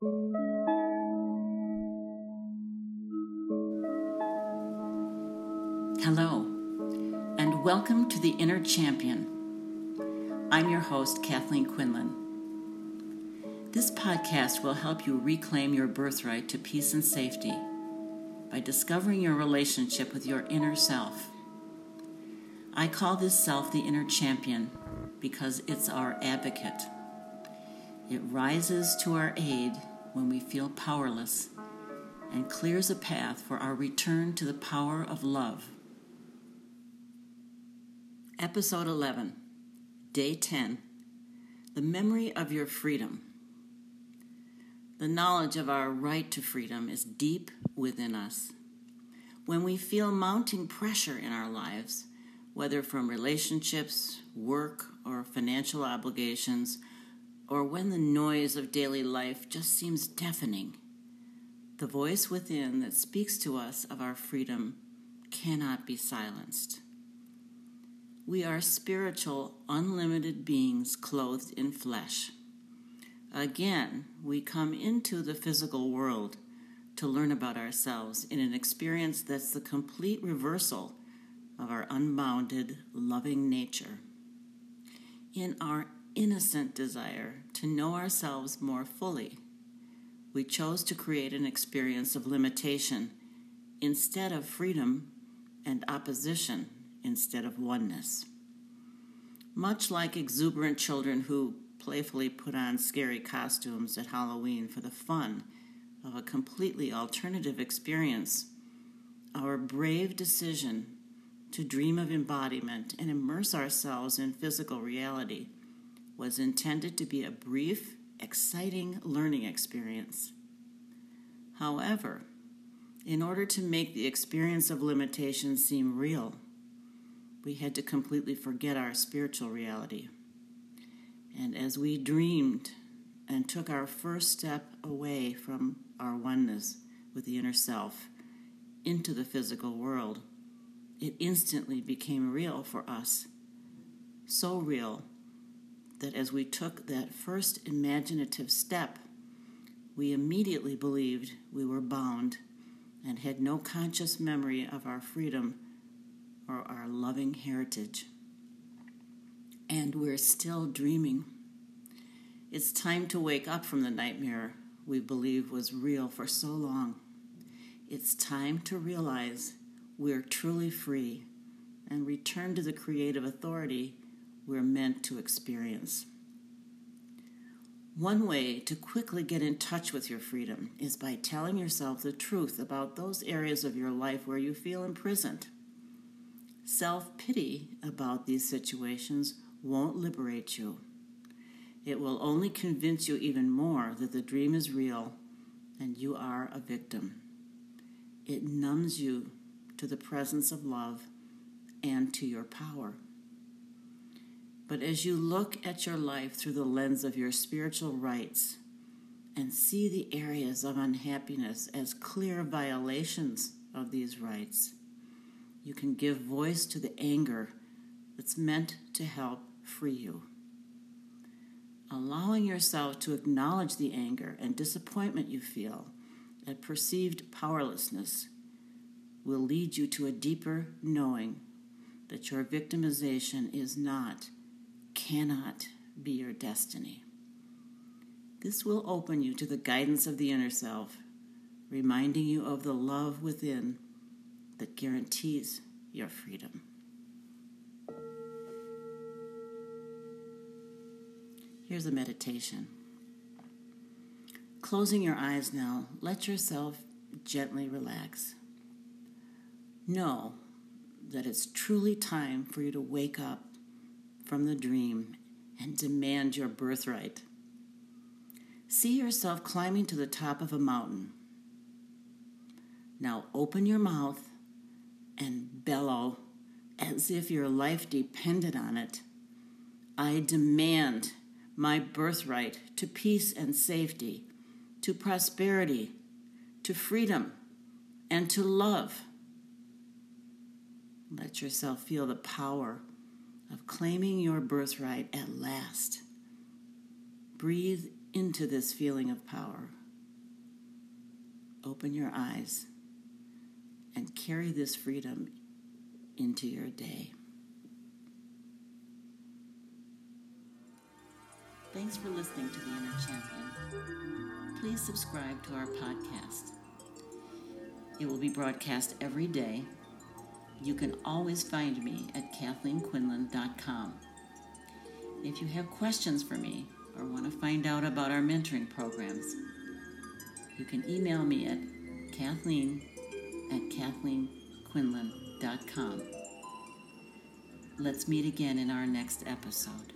Hello, and welcome to The Inner Champion. I'm your host, Kathleen Quinlan. This podcast will help you reclaim your birthright to peace and safety by discovering your relationship with your inner self. I call this self the inner champion because it's our advocate. It rises to our aid when we feel powerless and clears a path for our return to the power of love. Episode 11, Day 10 The Memory of Your Freedom. The knowledge of our right to freedom is deep within us. When we feel mounting pressure in our lives, whether from relationships, work, or financial obligations, or when the noise of daily life just seems deafening, the voice within that speaks to us of our freedom cannot be silenced. We are spiritual, unlimited beings clothed in flesh. Again, we come into the physical world to learn about ourselves in an experience that's the complete reversal of our unbounded, loving nature. In our innocent desire to know ourselves more fully, we chose to create an experience of limitation instead of freedom and opposition instead of oneness. Much like exuberant children who playfully put on scary costumes at Halloween for the fun of a completely alternative experience, our brave decision to dream of embodiment and immerse ourselves in physical reality was intended to be a brief, exciting learning experience. However, in order to make the experience of limitation seem real, we had to completely forget our spiritual reality. And as we dreamed and took our first step away from our oneness with the inner self into the physical world, it instantly became real for us. So real that as we took that first imaginative step, we immediately believed we were bound and had no conscious memory of our freedom or our loving heritage. And we're still dreaming. It's time to wake up from the nightmare we believe was real for so long. It's time to realize we're truly free and return to the creative authority we're meant to experience. One way to quickly get in touch with your freedom is by telling yourself the truth about those areas of your life where you feel imprisoned. Self pity about these situations won't liberate you. It will only convince you even more that the dream is real and you are a victim. It numbs you to the presence of love and to your power. But as you look at your life through the lens of your spiritual rights and see the areas of unhappiness as clear violations of these rights, you can give voice to the anger that's meant to help free you. Allowing yourself to acknowledge the anger and disappointment you feel at perceived powerlessness will lead you to a deeper knowing that your victimization is not, cannot be your destiny. This will open you to the guidance of the inner self, reminding you of the love within that guarantees your freedom. Here's a meditation. Closing your eyes now, let yourself gently relax. Know that it's truly time for you to wake up from the dream and demand your birthright. See yourself climbing to the top of a mountain. Now open your mouth and bellow as if your life depended on it. I demand my birthright to peace and safety, to prosperity, to freedom, and to love. Let yourself feel the power of claiming your birthright at last. Breathe into this feeling of power open your eyes and carry this freedom into your day. Thanks for listening to The Inner Champion. Please subscribe to our podcast. It will be broadcast every day. You can always find me at kathleenquinlan.com. If you have questions for me or want to find out about our mentoring programs, you can email me at kathleen at kathleenquinlan.com. Let's meet again in our next episode.